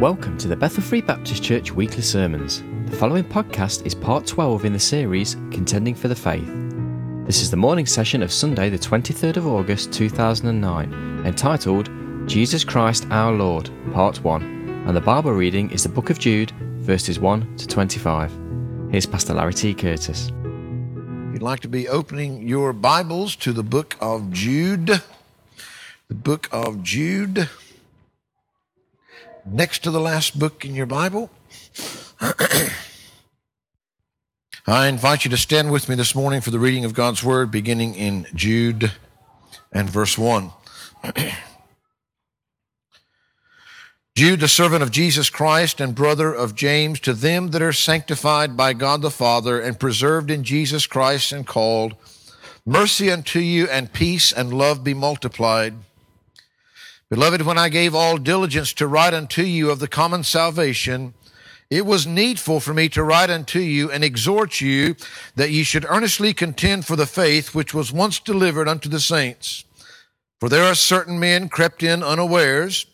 Welcome to the Bethel Free Baptist Church weekly sermons. The following podcast is part 12 in the series Contending for the Faith. This is the morning session of Sunday, the 23rd of August 2009, entitled Jesus Christ our Lord, Part 1, and the Bible reading is the book of Jude, verses 1 to 25. Here's Pastor Larry T. Curtis. If you'd like to be opening your Bibles to the book of Jude, the book of Jude next to the last book in your Bible. I invite you to stand with me this morning for the reading of God's Word, beginning in Jude and verse 1. Jude, the servant of Jesus Christ and brother of James, to them that are sanctified by God the Father and preserved in Jesus Christ and called, mercy unto you and peace and love be multiplied. Beloved, when I gave all diligence to write unto you of the common salvation, it was needful for me to write unto you and exhort you that ye should earnestly contend for the faith which was once delivered unto the saints. For there are certain men crept in unawares,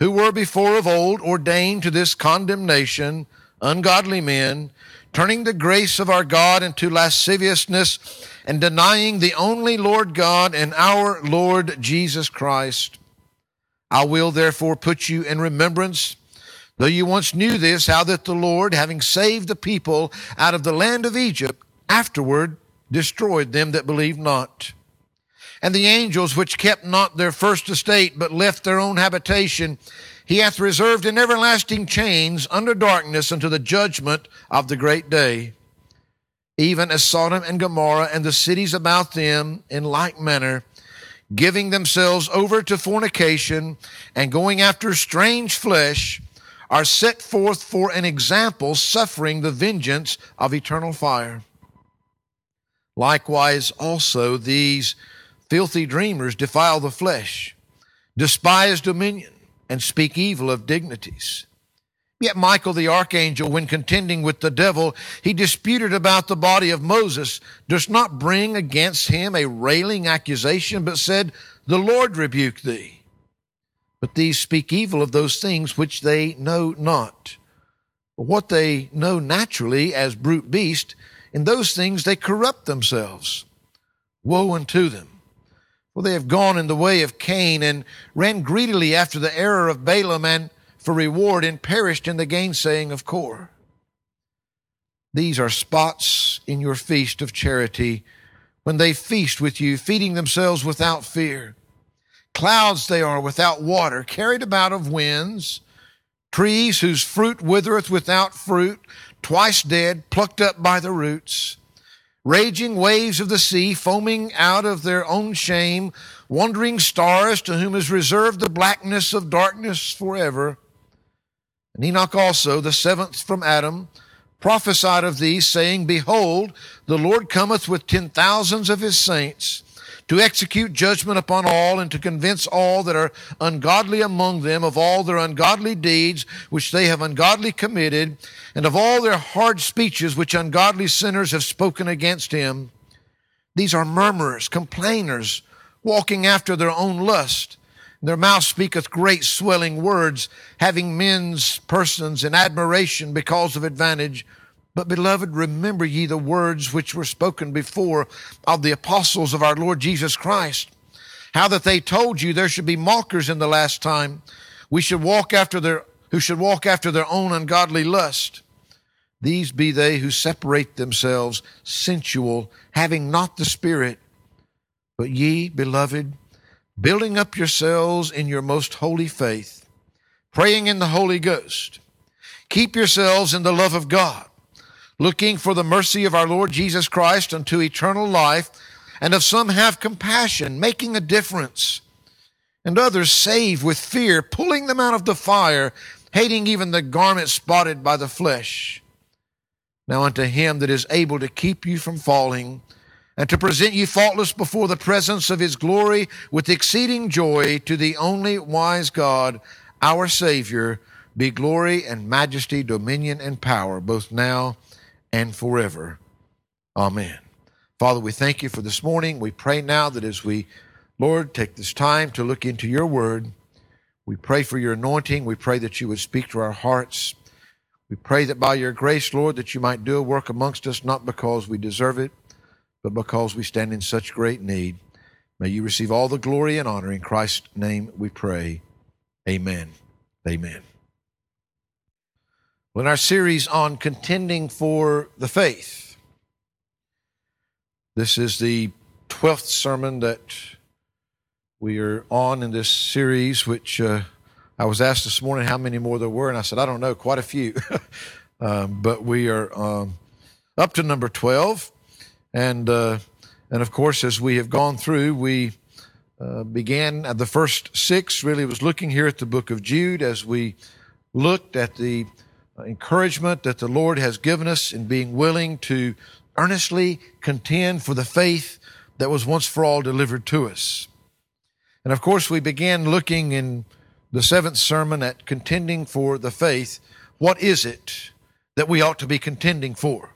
who were before of old ordained to this condemnation, ungodly men, turning the grace of our God into lasciviousness and denying the only Lord God and our Lord Jesus Christ. I will therefore put you in remembrance, though you once knew this, how that the Lord, having saved the people out of the land of Egypt, afterward destroyed them that believed not. And the angels which kept not their first estate, but left their own habitation, he hath reserved in everlasting chains under darkness unto the judgment of the great day. Even as Sodom and Gomorrah and the cities about them in like manner, giving themselves over to fornication and going after strange flesh, are set forth for an example, suffering the vengeance of eternal fire. Likewise, also, these filthy dreamers defile the flesh, despise dominion, and speak evil of dignities. Yet Michael the archangel, when contending with the devil, he disputed about the body of Moses, does not bring against him a railing accusation, but said, The Lord rebuke thee. But these speak evil of those things which they know not. What they know naturally as brute beast, in those things they corrupt themselves. Woe unto them! For they have gone in the way of Cain and ran greedily after the error of Balaam and for reward and perished in the gainsaying of Core. These are spots in your feast of charity when they feast with you, feeding themselves without fear. Clouds they are without water, carried about of winds, trees whose fruit withereth without fruit, twice dead, plucked up by the roots, raging waves of the sea, foaming out of their own shame, wandering stars to whom is reserved the blackness of darkness forever. And Enoch also, the seventh from Adam, prophesied of these, saying, Behold, the Lord cometh with ten thousands of his saints to execute judgment upon all and to convince all that are ungodly among them of all their ungodly deeds which they have ungodly committed and of all their hard speeches which ungodly sinners have spoken against him. These are murmurers, complainers, walking after their own lust their mouth speaketh great swelling words, having men's persons in admiration because of advantage. But beloved, remember ye the words which were spoken before of the apostles of our Lord Jesus Christ. How that they told you there should be mockers in the last time. We should walk after their, who should walk after their own ungodly lust. These be they who separate themselves sensual, having not the Spirit. But ye, beloved, building up yourselves in your most holy faith, praying in the Holy Ghost. Keep yourselves in the love of God, looking for the mercy of our Lord Jesus Christ unto eternal life, and of some have compassion, making a difference, and others save with fear, pulling them out of the fire, hating even the garment spotted by the flesh. Now unto him that is able to keep you from falling, and to present you faultless before the presence of his glory with exceeding joy to the only wise God, our Savior, be glory and majesty, dominion and power, both now and forever. Amen. Father, we thank you for this morning. We pray now that as we, Lord, take this time to look into your word, We pray for your anointing. We pray that you would speak to our hearts. We pray that by your grace, Lord, that you might do a work amongst us, not because we deserve it, but because we stand in such great need. May you receive all the glory and honor. In Christ's name we pray. Amen. Amen. Well, in our series on contending for the faith, this is the 12th sermon that we are on in this series, which uh, I was asked this morning how many more there were, and I said, I don't know, quite a few. um, but we are um, up to number 12. And, uh, and of course, as we have gone through, we uh, began at the first six, really was looking here at the book of Jude as we looked at the encouragement that the Lord has given us in being willing to earnestly contend for the faith that was once for all delivered to us. And of course, we began looking in the seventh sermon at contending for the faith. What is it that we ought to be contending for?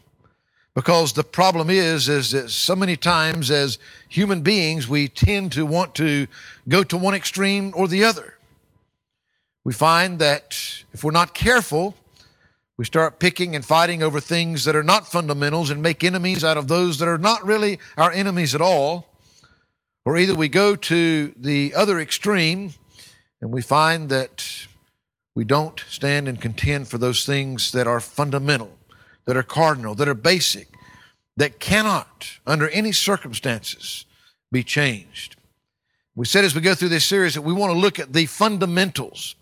Because the problem is, is that so many times as human beings, we tend to want to go to one extreme or the other. We find that if we're not careful, we start picking and fighting over things that are not fundamentals and make enemies out of those that are not really our enemies at all. Or either we go to the other extreme and we find that we don't stand and contend for those things that are fundamental, that are cardinal, that are basic, that cannot, under any circumstances, be changed. We said as we go through this series that we want to look at the fundamentals,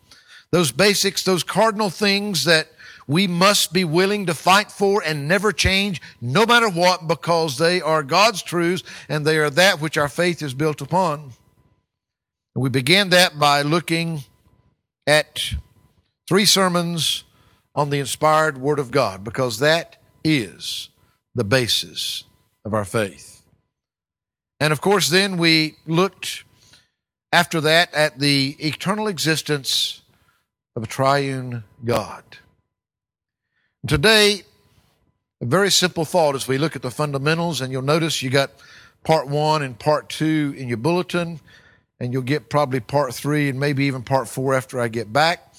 those basics, those cardinal things that we must be willing to fight for and never change, no matter what, because they are God's truths and they are that which our faith is built upon. And we began that by looking at three sermons on the inspired Word of God, because that is the basis of our faith. And of course, then we looked after that at the eternal existence of a triune God. Today, a very simple thought as we look at the fundamentals, and you'll notice you got part one and part two in your bulletin, and you'll get probably part three and maybe even part four after I get back.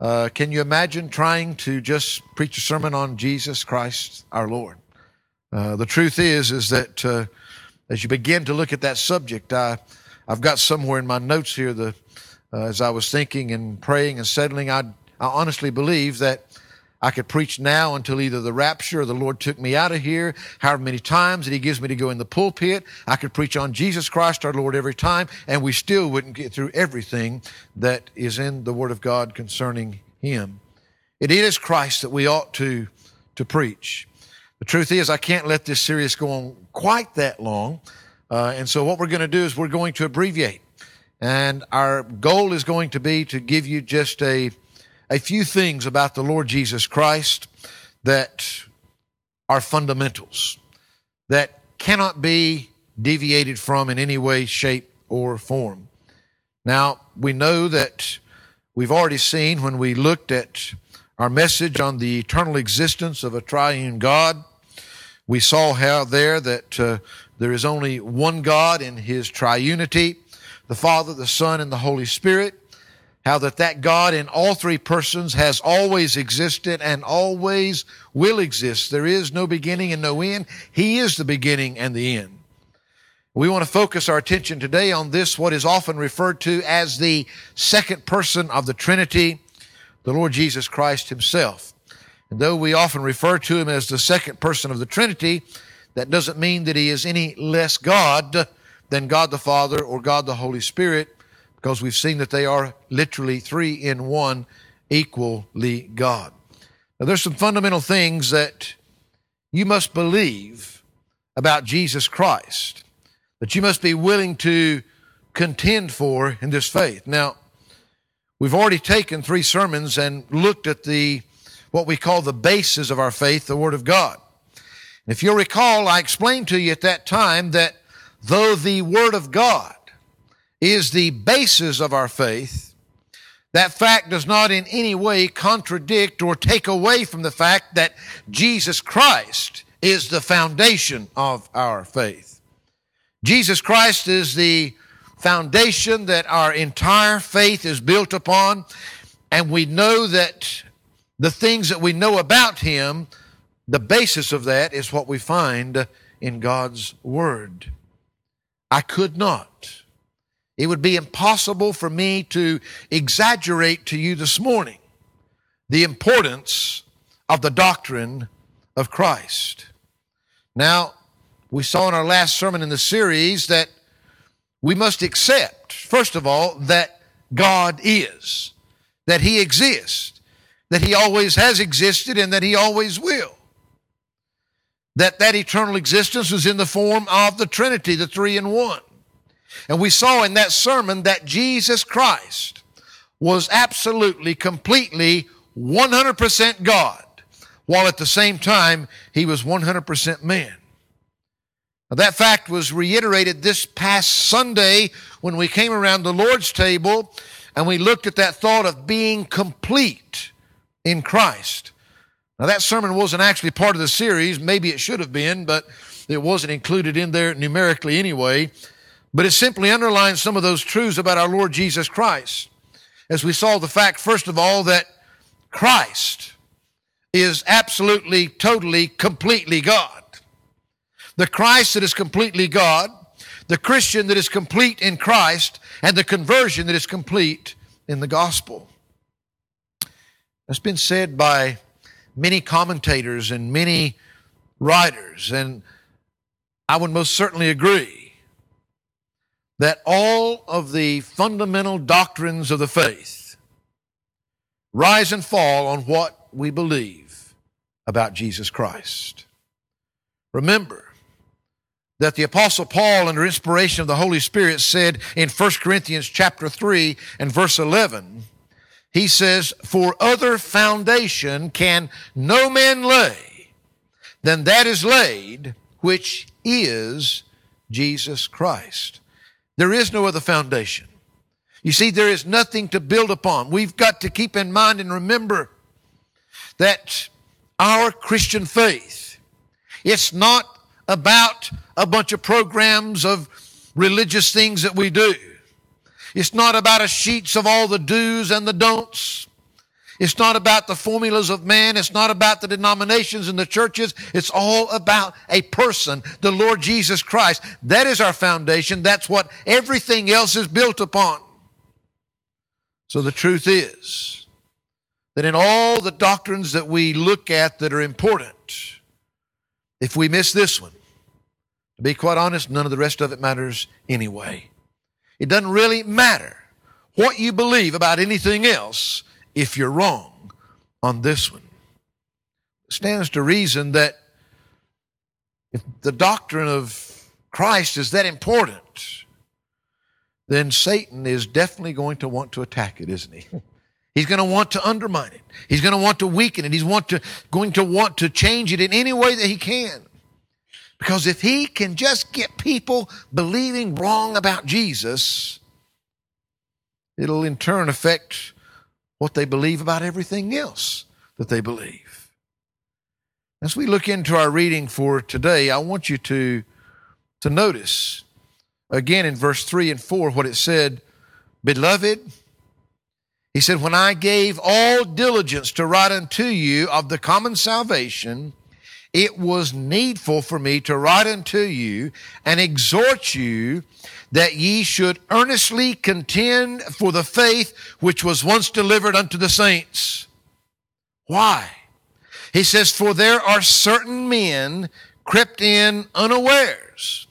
Uh, can you imagine trying to just preach a sermon on Jesus Christ our Lord? Uh, the truth is, is that uh, as you begin to look at that subject, I, I've got somewhere in my notes here the uh, as I was thinking and praying and settling, I, I honestly believe that I could preach now until either the rapture or the Lord took me out of here, however many times that He gives me to go in the pulpit. I could preach on Jesus Christ our Lord every time, and we still wouldn't get through everything that is in the Word of God concerning Him. It is Christ that we ought to, to preach. The truth is, I can't let this series go on quite that long. Uh, and so what we're going to do is we're going to abbreviate. And our goal is going to be to give you just a, a few things about the Lord Jesus Christ that are fundamentals, that cannot be deviated from in any way, shape, or form. Now, we know that we've already seen when we looked at our message on the eternal existence of a triune God, we saw how there that uh, there is only one God in his triunity, the Father, the Son, and the Holy Spirit how that that God in all three persons has always existed and always will exist. There is no beginning and no end. He is the beginning and the end. We want to focus our attention today on this, what is often referred to as the second person of the Trinity, the Lord Jesus Christ himself. And though we often refer to him as the second person of the Trinity, that doesn't mean that he is any less God than God the Father or God the Holy Spirit because we've seen that they are literally three in one, equally God. Now, there's some fundamental things that you must believe about Jesus Christ, that you must be willing to contend for in this faith. Now, we've already taken three sermons and looked at the what we call the basis of our faith, the Word of God. And if you'll recall, I explained to you at that time that though the Word of God is the basis of our faith, that fact does not in any way contradict or take away from the fact that Jesus Christ is the foundation of our faith. Jesus Christ is the foundation that our entire faith is built upon, and we know that the things that we know about Him, the basis of that is what we find in God's Word. I could not. It would be impossible for me to exaggerate to you this morning the importance of the doctrine of Christ. Now, we saw in our last sermon in the series that we must accept, first of all, that God is, that He exists, that He always has existed, and that He always will. That that eternal existence was in the form of the Trinity, the three in one. And we saw in that sermon that Jesus Christ was absolutely, completely, 100% God, while at the same time he was 100% man. Now, that fact was reiterated this past Sunday when we came around the Lord's table and we looked at that thought of being complete in Christ. Now, that sermon wasn't actually part of the series. Maybe it should have been, but it wasn't included in there numerically anyway. But it simply underlines some of those truths about our Lord Jesus Christ. As we saw the fact, first of all, that Christ is absolutely, totally, completely God the Christ that is completely God, the Christian that is complete in Christ, and the conversion that is complete in the gospel. It's been said by many commentators and many writers, and I would most certainly agree that all of the fundamental doctrines of the faith rise and fall on what we believe about Jesus Christ. Remember, that the apostle Paul under inspiration of the Holy Spirit said in 1 Corinthians chapter 3 and verse 11 he says for other foundation can no man lay than that is laid which is Jesus Christ there is no other foundation you see there is nothing to build upon we've got to keep in mind and remember that our Christian faith it's not about a bunch of programs of religious things that we do. It's not about a sheets of all the do's and the don'ts. It's not about the formulas of man. It's not about the denominations and the churches. It's all about a person, the Lord Jesus Christ. That is our foundation. That's what everything else is built upon. So the truth is that in all the doctrines that we look at that are important, if we miss this one, to be quite honest, none of the rest of it matters anyway. It doesn't really matter what you believe about anything else if you're wrong on this one. It stands to reason that if the doctrine of Christ is that important, then Satan is definitely going to want to attack it, isn't he? He's going to want to undermine it. He's going to want to weaken it. He's want to, going to want to change it in any way that he can. Because if he can just get people believing wrong about Jesus, it'll in turn affect what they believe about everything else that they believe. As we look into our reading for today, I want you to, to notice again in verse 3 and 4 what it said Beloved, he said, When I gave all diligence to write unto you of the common salvation, it was needful for me to write unto you and exhort you that ye should earnestly contend for the faith which was once delivered unto the saints. Why? He says, For there are certain men crept in unawares,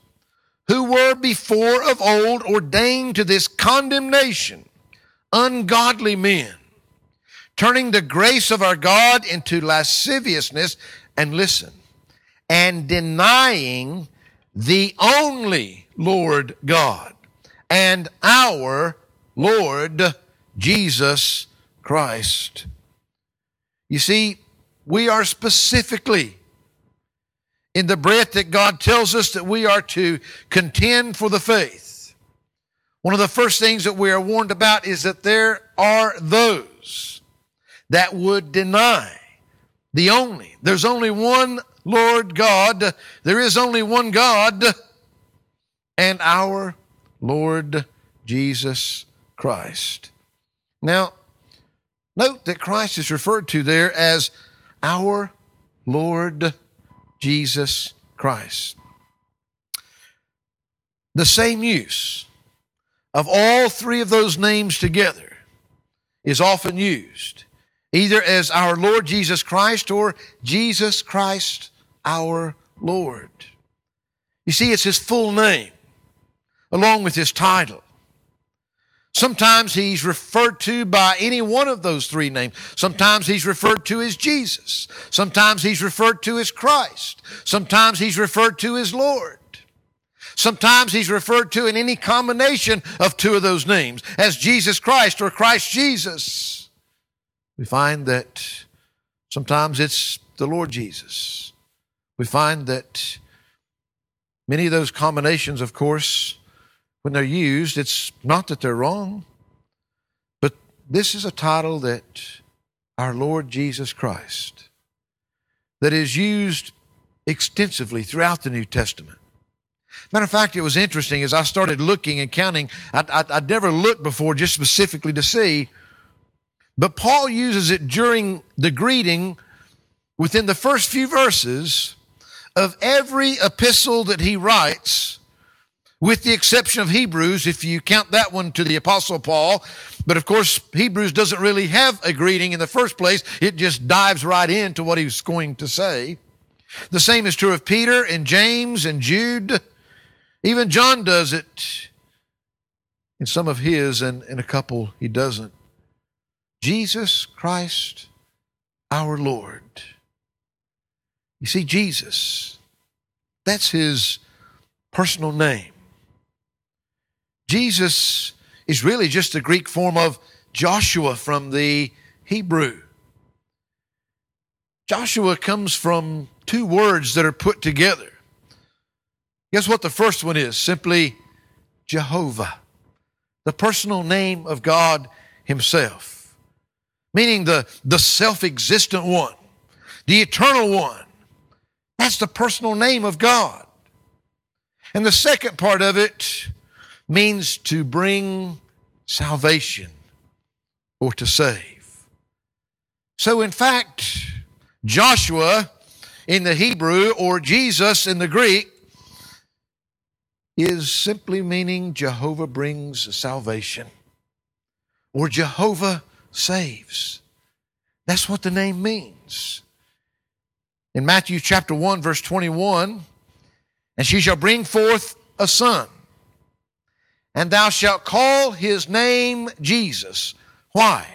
who were before of old ordained to this condemnation, ungodly men, turning the grace of our God into lasciviousness and listen, and denying the only Lord God and our Lord Jesus Christ. You see, we are specifically in the breath that God tells us that we are to contend for the faith. One of the first things that we are warned about is that there are those that would deny the only. There's only one Lord God. There is only one God and our Lord Jesus Christ. Now, note that Christ is referred to there as our Lord Jesus Christ. The same use of all three of those names together is often used, either as our Lord Jesus Christ or Jesus Christ our Lord. You see, it's his full name along with his title. Sometimes he's referred to by any one of those three names. Sometimes he's referred to as Jesus. Sometimes he's referred to as Christ. Sometimes he's referred to as Lord. Sometimes he's referred to in any combination of two of those names as Jesus Christ or Christ Jesus. We find that sometimes it's the Lord Jesus. We find that many of those combinations, of course, when they're used, it's not that they're wrong, but this is a title that our Lord Jesus Christ, that is used extensively throughout the New Testament. Matter of fact, it was interesting as I started looking and counting. I, would never looked before just specifically to see, but Paul uses it during the greeting within the first few verses of every epistle that he writes with the exception of Hebrews, if you count that one to the Apostle Paul. But of course, Hebrews doesn't really have a greeting in the first place. It just dives right into what he's going to say. The same is true of Peter and James and Jude. Even John does it in some of his, and in a couple he doesn't. Jesus Christ, our Lord. You see, Jesus, that's his personal name. Jesus is really just a Greek form of Joshua from the Hebrew. Joshua comes from two words that are put together. Guess what the first one is? Simply Jehovah, the personal name of God Himself, meaning the, the self existent one, the eternal one. That's the personal name of God. And the second part of it means to bring salvation or to save. So, in fact, Joshua in the Hebrew or Jesus in the Greek is simply meaning Jehovah brings salvation or Jehovah saves. That's what the name means. In Matthew chapter 1, verse 21, and she shall bring forth a son and thou shalt call his name Jesus. Why?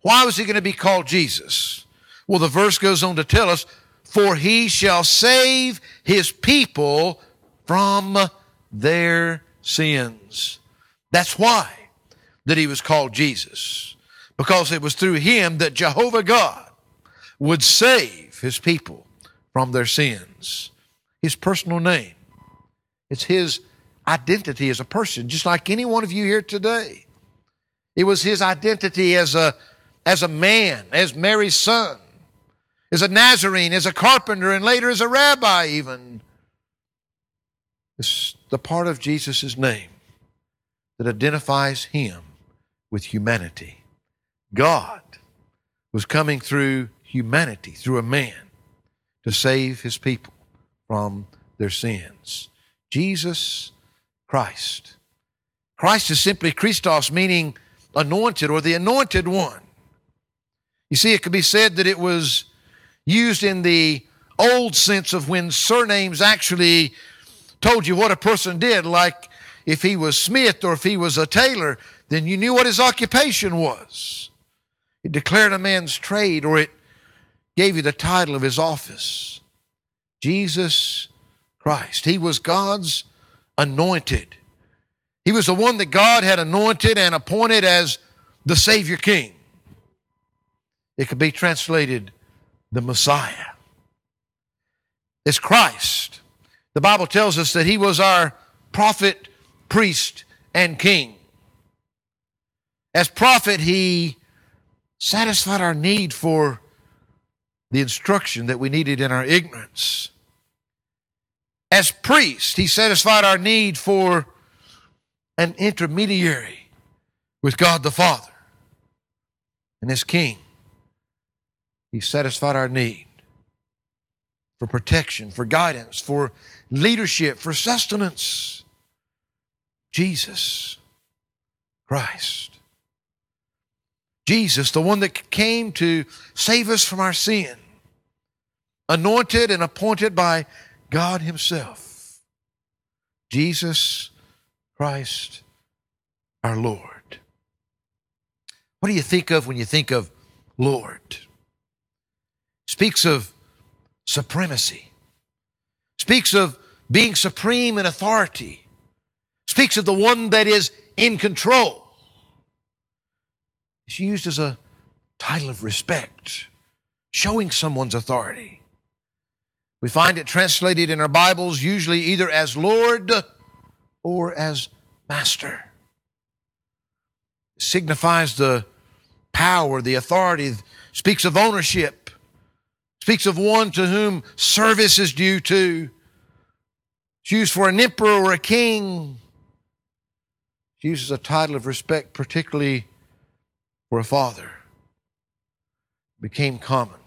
Why was he going to be called Jesus? Well, the verse goes on to tell us, for he shall save his people from their sins. That's why that he was called Jesus. Because it was through him that Jehovah God would save his people from their sins. His personal name. It's his identity as a person, just like any one of you here today. It was his identity as a, as a man, as Mary's son, as a Nazarene, as a carpenter, and later as a rabbi, even. It's the part of Jesus' name that identifies him with humanity. God was coming through humanity, through a man, to save his people from their sins. Jesus Christ. Christ is simply Christos, meaning anointed or the anointed one. You see, it could be said that it was used in the old sense of when surnames actually told you what a person did, like if he was Smith or if he was a tailor, then you knew what his occupation was. It declared a man's trade or it gave you the title of his office. Jesus Christ. He was God's anointed. He was the one that God had anointed and appointed as the Savior King. It could be translated the Messiah. It's Christ. The Bible tells us that He was our prophet, priest, and king. As prophet, He satisfied our need for the instruction that we needed in our ignorance. As priest, he satisfied our need for an intermediary with God the Father. And as King, He satisfied our need for protection, for guidance, for leadership, for sustenance. Jesus Christ. Jesus, the one that came to save us from our sin, anointed and appointed by God Himself. Jesus Christ our Lord. What do you think of when you think of Lord? Speaks of supremacy, speaks of being supreme in authority, speaks of the one that is in control. It's used as a title of respect, showing someone's authority. We find it translated in our Bibles usually either as Lord or as Master. It signifies the power, the authority, speaks of ownership, speaks of one to whom service is due to. It's used for an emperor or a king. It uses a title of respect, particularly for a father. It became common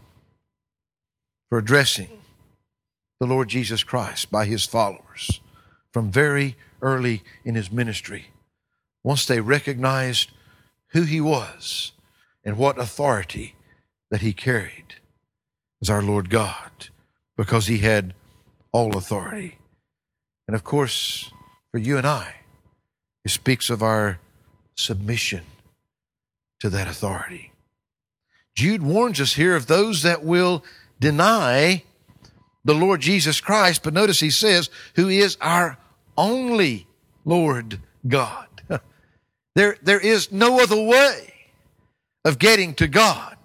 for addressing the Lord Jesus Christ by his followers from very early in his ministry. Once they recognized who he was and what authority that he carried as our Lord God because he had all authority. And of course, for you and I, it speaks of our submission to that authority. Jude warns us here of those that will deny the Lord Jesus Christ, but notice he says, who is our only Lord God. there, there is no other way of getting to God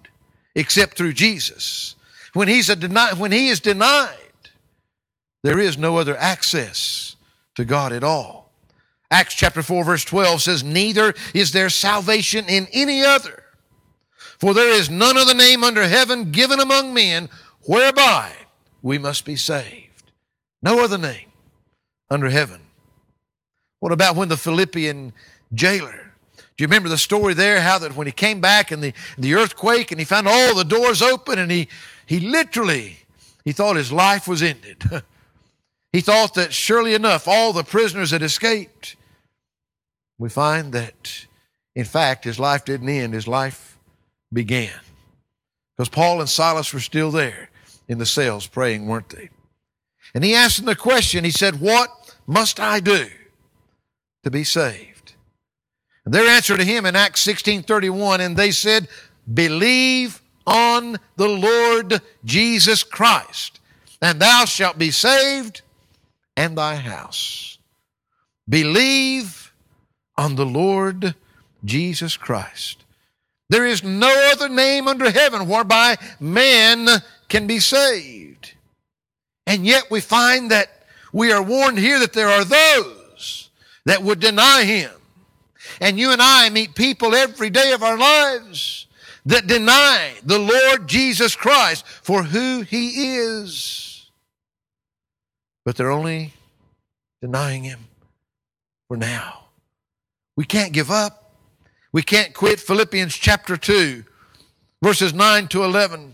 except through Jesus. When, he's a deni- when he is denied, there is no other access to God at all. Acts chapter 4, verse 12 says, Neither is there salvation in any other, for there is none other name under heaven given among men whereby we must be saved. No other name under heaven. What about when the Philippian jailer do you remember the story there? How that when he came back and the, the earthquake and he found all the doors open and he, he literally, he thought his life was ended. he thought that surely enough, all the prisoners had escaped. We find that, in fact, his life didn't end, his life began. Because Paul and Silas were still there in the cells praying, weren't they? And he asked them the question, he said, What must I do to be saved? And their answer to him in Acts 16:31, and they said, Believe on the Lord Jesus Christ, and thou shalt be saved and thy house. Believe on the Lord Jesus Christ. There is no other name under heaven whereby man can be saved. And yet we find that we are warned here that there are those that would deny him. And you and I meet people every day of our lives that deny the Lord Jesus Christ for who he is. But they're only denying him for now. We can't give up. We can't quit. Philippians chapter 2, verses 9 to 11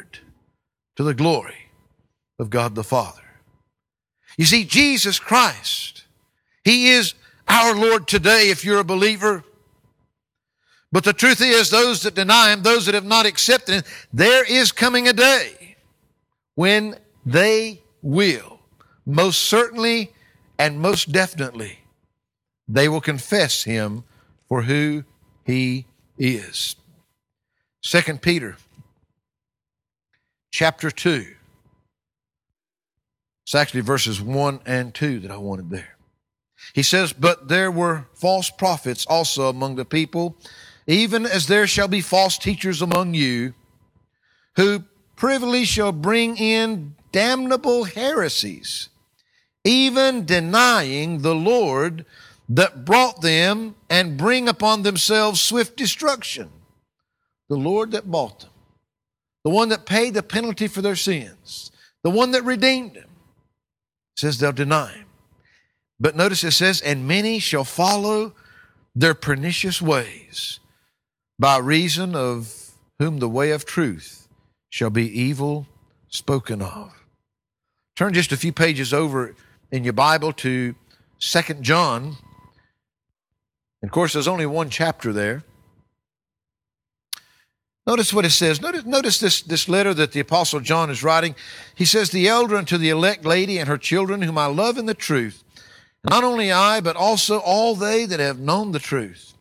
to the glory of God the Father. You see, Jesus Christ, He is our Lord today if you're a believer. But the truth is, those that deny Him, those that have not accepted Him, there is coming a day when they will, most certainly and most definitely, they will confess Him for who He is. Second Peter chapter 2. It's actually verses 1 and 2 that I wanted there. He says, But there were false prophets also among the people, even as there shall be false teachers among you, who privily shall bring in damnable heresies, even denying the Lord that brought them and bring upon themselves swift destruction. The Lord that bought them, the one that paid the penalty for their sins, the one that redeemed them, says they'll deny him. But notice it says, and many shall follow their pernicious ways, by reason of whom the way of truth shall be evil spoken of. Turn just a few pages over in your Bible to Second John. And of course, there's only one chapter there. Notice what it says. Notice, notice this, this letter that the Apostle John is writing. He says, The elder unto the elect lady and her children, whom I love in the truth, not only I, but also all they that have known the truth.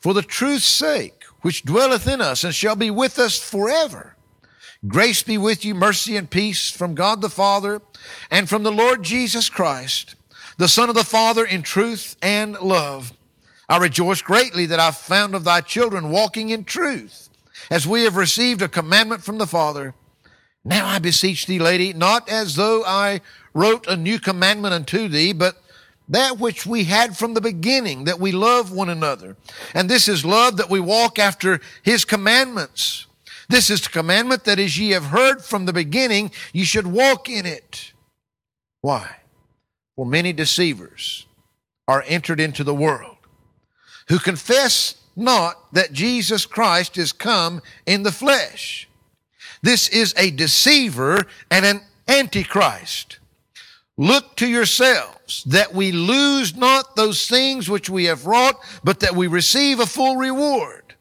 For the truth's sake, which dwelleth in us and shall be with us forever. Grace be with you, mercy and peace from God the Father and from the Lord Jesus Christ, the Son of the Father in truth and love. I rejoice greatly that I've found of thy children walking in truth, as we have received a commandment from the Father. Now I beseech thee, lady, not as though I wrote a new commandment unto thee, but that which we had from the beginning, that we love one another. And this is love that we walk after his commandments. This is the commandment that as ye have heard from the beginning, ye should walk in it. Why? For many deceivers are entered into the world who confess not that Jesus Christ is come in the flesh. This is a deceiver and an antichrist. Look to yourselves that we lose not those things which we have wrought, but that we receive a full reward.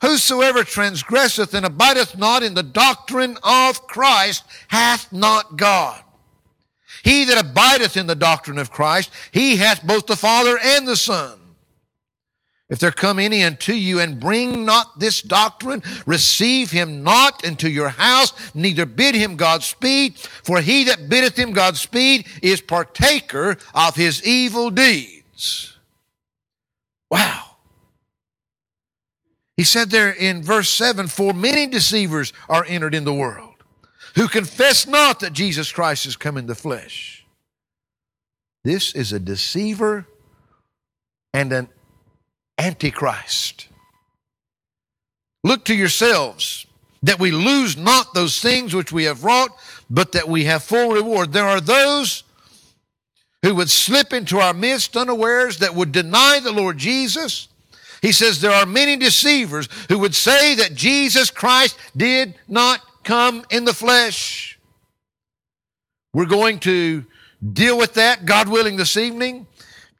Whosoever transgresseth and abideth not in the doctrine of Christ hath not God. He that abideth in the doctrine of Christ, he hath both the Father and the Son. If there come any unto you and bring not this doctrine, receive him not into your house, neither bid him Godspeed, for he that biddeth him Godspeed is partaker of his evil deeds. Wow. He said there in verse 7 For many deceivers are entered in the world who confess not that Jesus Christ has come in the flesh. This is a deceiver and an antichrist. Look to yourselves that we lose not those things which we have wrought, but that we have full reward. There are those who would slip into our midst unawares that would deny the Lord Jesus he says there are many deceivers who would say that Jesus Christ did not come in the flesh. We're going to deal with that, God willing, this evening.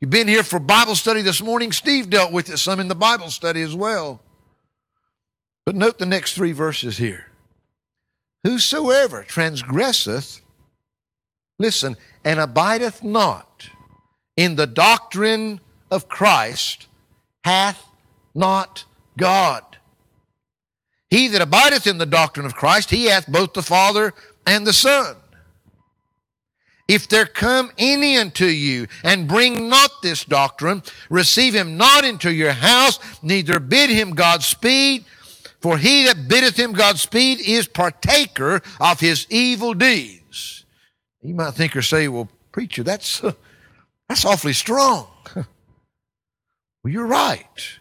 You've been here for Bible study this morning. Steve dealt with it some in the Bible study as well. But note the next three verses here. Whosoever transgresseth, listen, and abideth not in the doctrine of Christ hath not God. He that abideth in the doctrine of Christ, he hath both the Father and the Son. If there come any unto you and bring not this doctrine, receive him not into your house, neither bid him Godspeed, for he that biddeth him Godspeed is partaker of his evil deeds. You might think or say, well, preacher, that's, uh, that's awfully strong. well, you're right.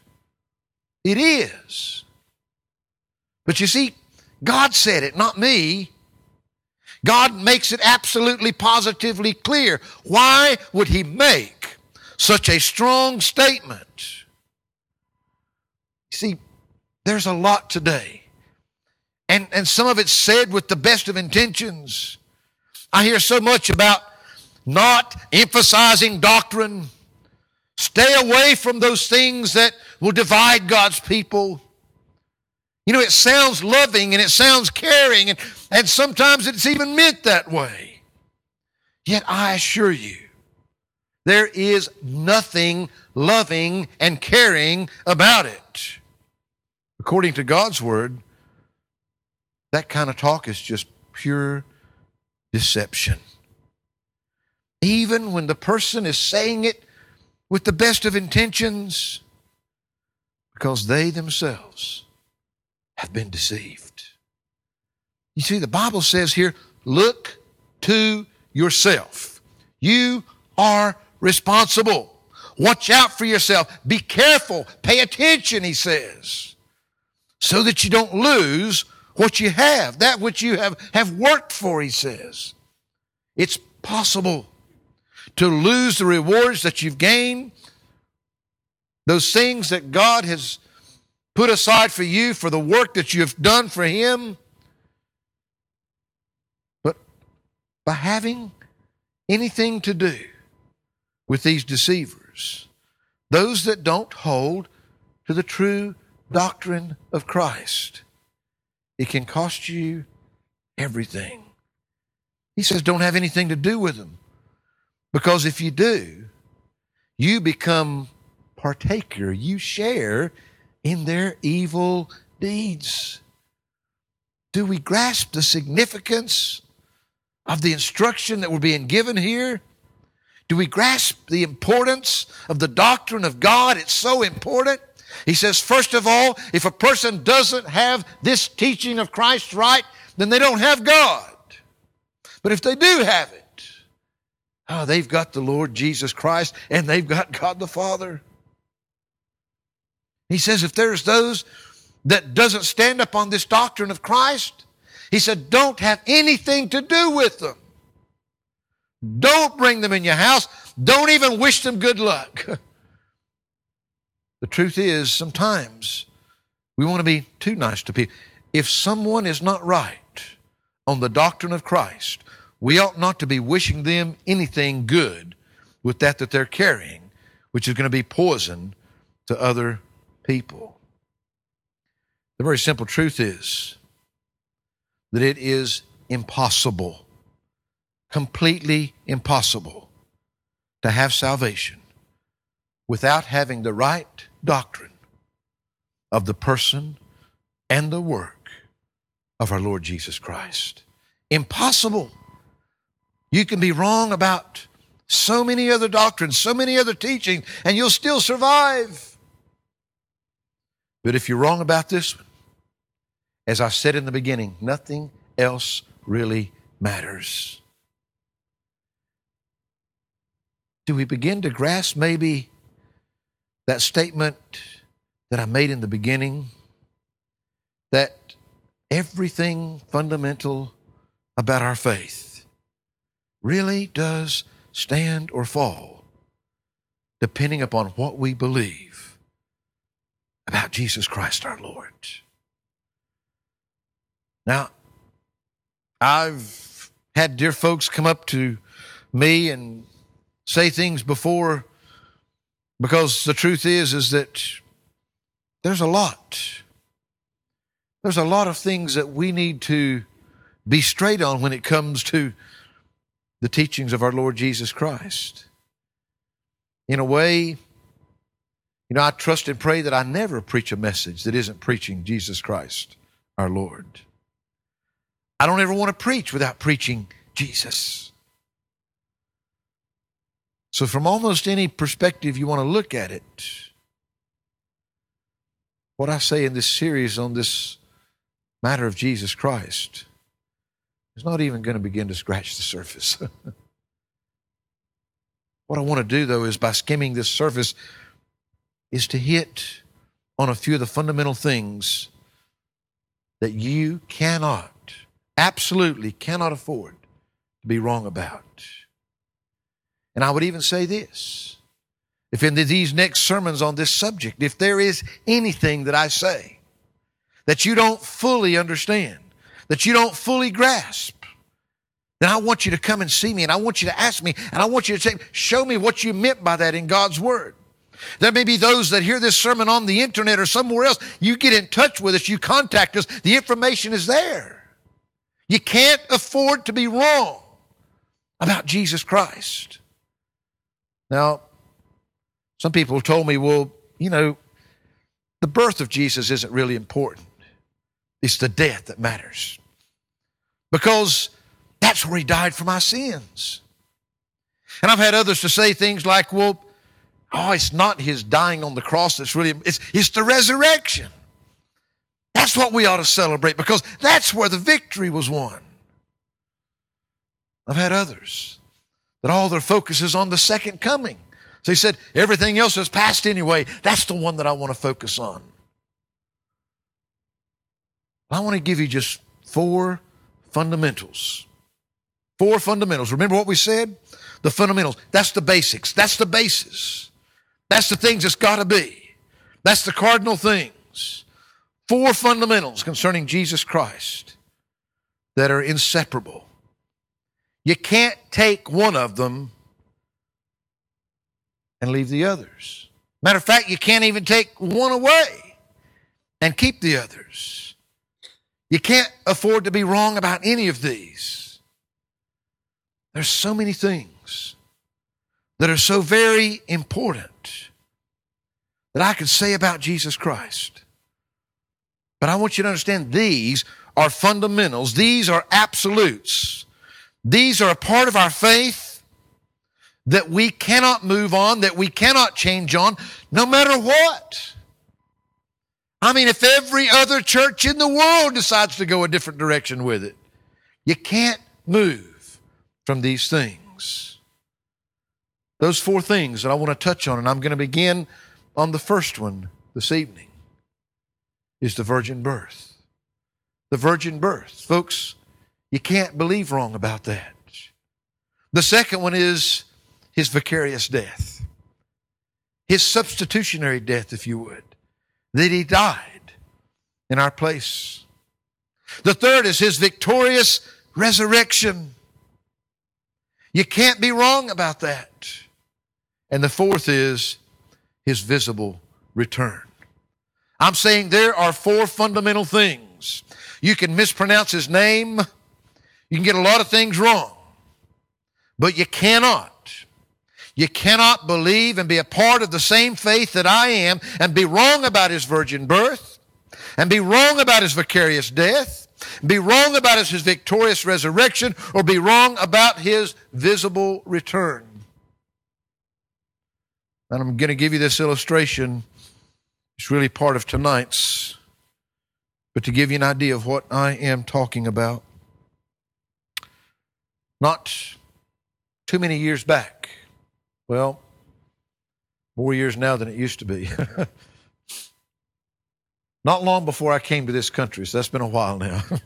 It is. But you see, God said it, not me. God makes it absolutely positively clear. Why would He make such a strong statement? See, there's a lot today. And, and some of it's said with the best of intentions. I hear so much about not emphasizing doctrine, Stay away from those things that will divide God's people. You know, it sounds loving and it sounds caring, and, and sometimes it's even meant that way. Yet I assure you, there is nothing loving and caring about it. According to God's word, that kind of talk is just pure deception. Even when the person is saying it with the best of intentions because they themselves have been deceived. You see, the Bible says here, look to yourself. You are responsible. Watch out for yourself. Be careful. Pay attention, he says, so that you don't lose what you have, that which you have, have worked for, he says. It's possible to lose the rewards that you've gained, those things that God has put aside for you for the work that you have done for Him. But by having anything to do with these deceivers, those that don't hold to the true doctrine of Christ, it can cost you everything. He says, don't have anything to do with them. Because if you do, you become partaker, you share in their evil deeds. Do we grasp the significance of the instruction that we're being given here? Do we grasp the importance of the doctrine of God? It's so important. He says, first of all, if a person doesn't have this teaching of Christ right, then they don't have God. But if they do have it, oh, they've got the Lord Jesus Christ and they've got God the Father. He says, if there's those that doesn't stand up on this doctrine of Christ, he said, don't have anything to do with them. Don't bring them in your house. Don't even wish them good luck. the truth is, sometimes we want to be too nice to people. If someone is not right on the doctrine of Christ, we ought not to be wishing them anything good with that that they're carrying, which is going to be poison to other people. The very simple truth is that it is impossible, completely impossible, to have salvation without having the right doctrine of the person and the work of our Lord Jesus Christ. Impossible. You can be wrong about so many other doctrines, so many other teachings, and you'll still survive. But if you're wrong about this as I said in the beginning, nothing else really matters. Do we begin to grasp maybe that statement that I made in the beginning that everything fundamental about our faith really does stand or fall depending upon what we believe about Jesus Christ our Lord. Now, I've had dear folks come up to me and say things before because the truth is is that there's a lot there's a lot of things that we need to be straight on when it comes to the teachings of our Lord Jesus Christ. In a way, you know, I trust and pray that I never preach a message that isn't preaching Jesus Christ, our Lord. I don't ever want to preach without preaching Jesus. So, from almost any perspective you want to look at it, what I say in this series on this matter of Jesus Christ is not even going to begin to scratch the surface. what I want to do, though, is by skimming this surface, is to hit on a few of the fundamental things that you cannot, absolutely cannot afford to be wrong about. And I would even say this if in these next sermons on this subject, if there is anything that I say that you don't fully understand, that you don't fully grasp, then I want you to come and see me and I want you to ask me and I want you to say, show me what you meant by that in God's Word. There may be those that hear this sermon on the internet or somewhere else. You get in touch with us, you contact us, the information is there. You can't afford to be wrong about Jesus Christ. Now, some people have told me, well, you know, the birth of Jesus isn't really important. It's the death that matters. Because that's where he died for my sins. And I've had others to say things like, well, Oh, it's not his dying on the cross that's really, it's, it's the resurrection. That's what we ought to celebrate because that's where the victory was won. I've had others that all their focus is on the second coming. So he said, everything else is past anyway. That's the one that I want to focus on. I want to give you just four fundamentals. Four fundamentals. Remember what we said? The fundamentals. That's the basics. That's the basis. That's the things it's got to be. That's the cardinal things. Four fundamentals concerning Jesus Christ that are inseparable. You can't take one of them and leave the others. Matter of fact, you can't even take one away and keep the others. You can't afford to be wrong about any of these. There's so many things that are so very important that I could say about Jesus Christ. But I want you to understand these are fundamentals, these are absolutes these are a part of our faith that we cannot move on, that we cannot change on, no matter what. I mean, if every other church in the world decides to go a different direction with it, you can't move from these things. Those four things that I want to touch on, and I'm going to begin on the first one this evening, is the virgin birth. The virgin birth. Folks, you can't believe wrong about that. The second one is his vicarious death, his substitutionary death, if you would, that he died in our place. The third is his victorious resurrection. You can't be wrong about that. And the fourth is his visible return. I'm saying there are four fundamental things. You can mispronounce his name. You can get a lot of things wrong, but you cannot. You cannot believe and be a part of the same faith that I am and be wrong about his virgin birth and be wrong about his vicarious death, be wrong about his victorious resurrection, or be wrong about his visible return. And I'm going to give you this illustration. It's really part of tonight's, but to give you an idea of what I am talking about not too many years back. Well, more years now than it used to be. not long before I came to this country, so that's been a while now.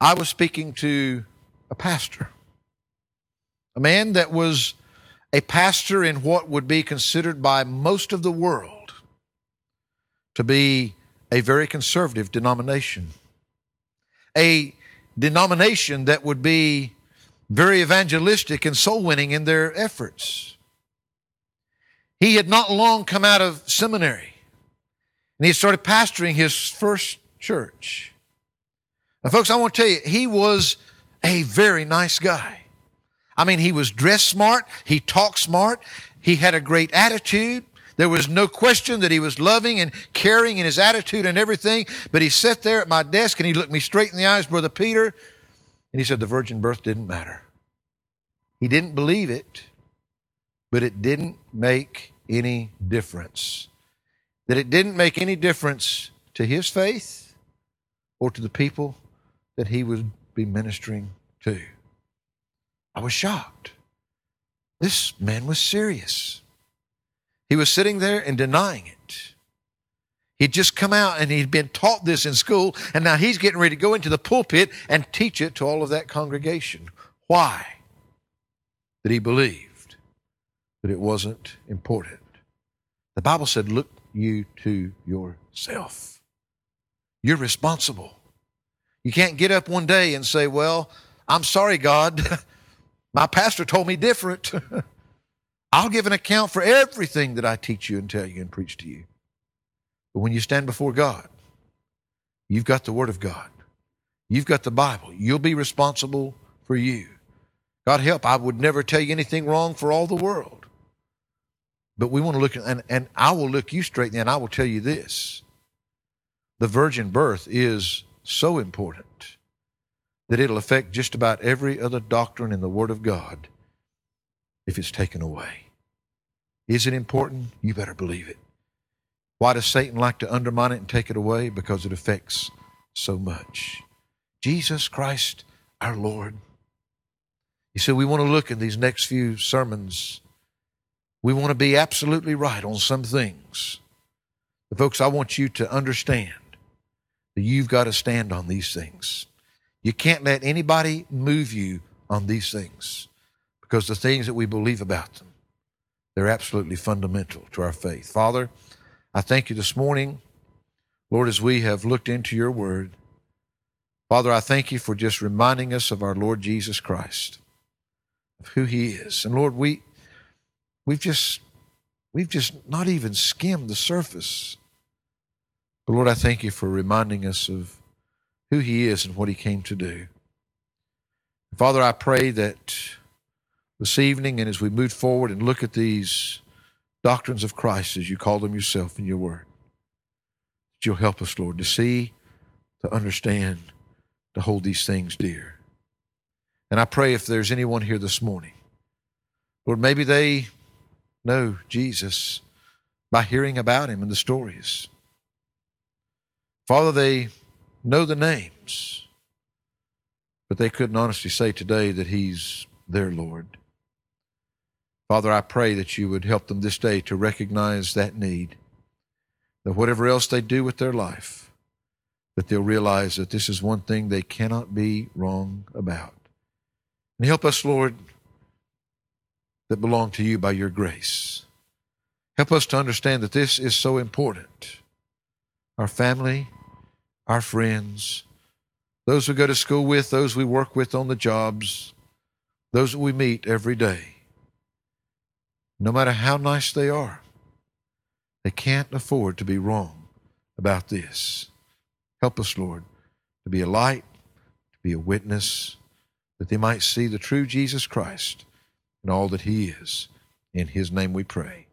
I was speaking to a pastor, a man that was a pastor in what would be considered by most of the world to be a very conservative denomination, a denomination that would be very evangelistic and soul winning in their efforts. He had not long come out of seminary and he started pastoring his first church. Now, folks, I want to tell you, he was a very nice guy. I mean, he was dressed smart, he talked smart, he had a great attitude. There was no question that he was loving and caring in his attitude and everything. But he sat there at my desk and he looked me straight in the eyes, Brother Peter, and he said the virgin birth didn't matter. He didn't believe it, but it didn't make any difference. That it didn't make any difference to his faith or to the people that he would be ministering to. I was shocked. This man was serious. He was sitting there and denying it. He'd just come out and he'd been taught this in school, and now he's getting ready to go into the pulpit and teach it to all of that congregation. Why? That he believed that it wasn't important. The Bible said, Look you to yourself. You're responsible. You can't get up one day and say, Well, I'm sorry, God. My pastor told me different. I'll give an account for everything that I teach you and tell you and preach to you. But when you stand before God, you've got the Word of God. You've got the Bible. You'll be responsible for you. God help, I would never tell you anything wrong for all the world. But we want to look, and, and I will look you straight in and I will tell you this. The virgin birth is so important that it'll affect just about every other doctrine in the Word of God if it's taken away. Is it important? You better believe it. Why does Satan like to undermine it and take it away? Because it affects so much. Jesus Christ, our Lord. You see, we want to look in these next few sermons. We want to be absolutely right on some things. But, folks, I want you to understand that you've got to stand on these things. You can't let anybody move you on these things because the things that we believe about them, they're absolutely fundamental to our faith. Father, I thank you this morning, Lord, as we have looked into your word. Father, I thank you for just reminding us of our Lord Jesus Christ, of who he is. And Lord, we we've just we've just not even skimmed the surface. But Lord, I thank you for reminding us of who he is and what he came to do. Father, I pray that this evening and as we move forward and look at these doctrines of Christ as you call them yourself in your word, that you'll help us, Lord, to see, to understand, to hold these things dear. And I pray if there's anyone here this morning, Lord, maybe they know Jesus by hearing about him in the stories. Father, they know the names, but they couldn't honestly say today that he's their Lord. Father, I pray that you would help them this day to recognize that need, that whatever else they do with their life, that they'll realize that this is one thing they cannot be wrong about. And help us, Lord, that belong to you by your grace. Help us to understand that this is so important. Our family, our friends, those we go to school with, those we work with on the jobs, those that we meet every day. No matter how nice they are, they can't afford to be wrong about this. Help us, Lord, to be a light, to be a witness, that they might see the true Jesus Christ and all that he is. In his name we pray.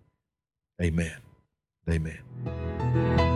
Amen. Amen.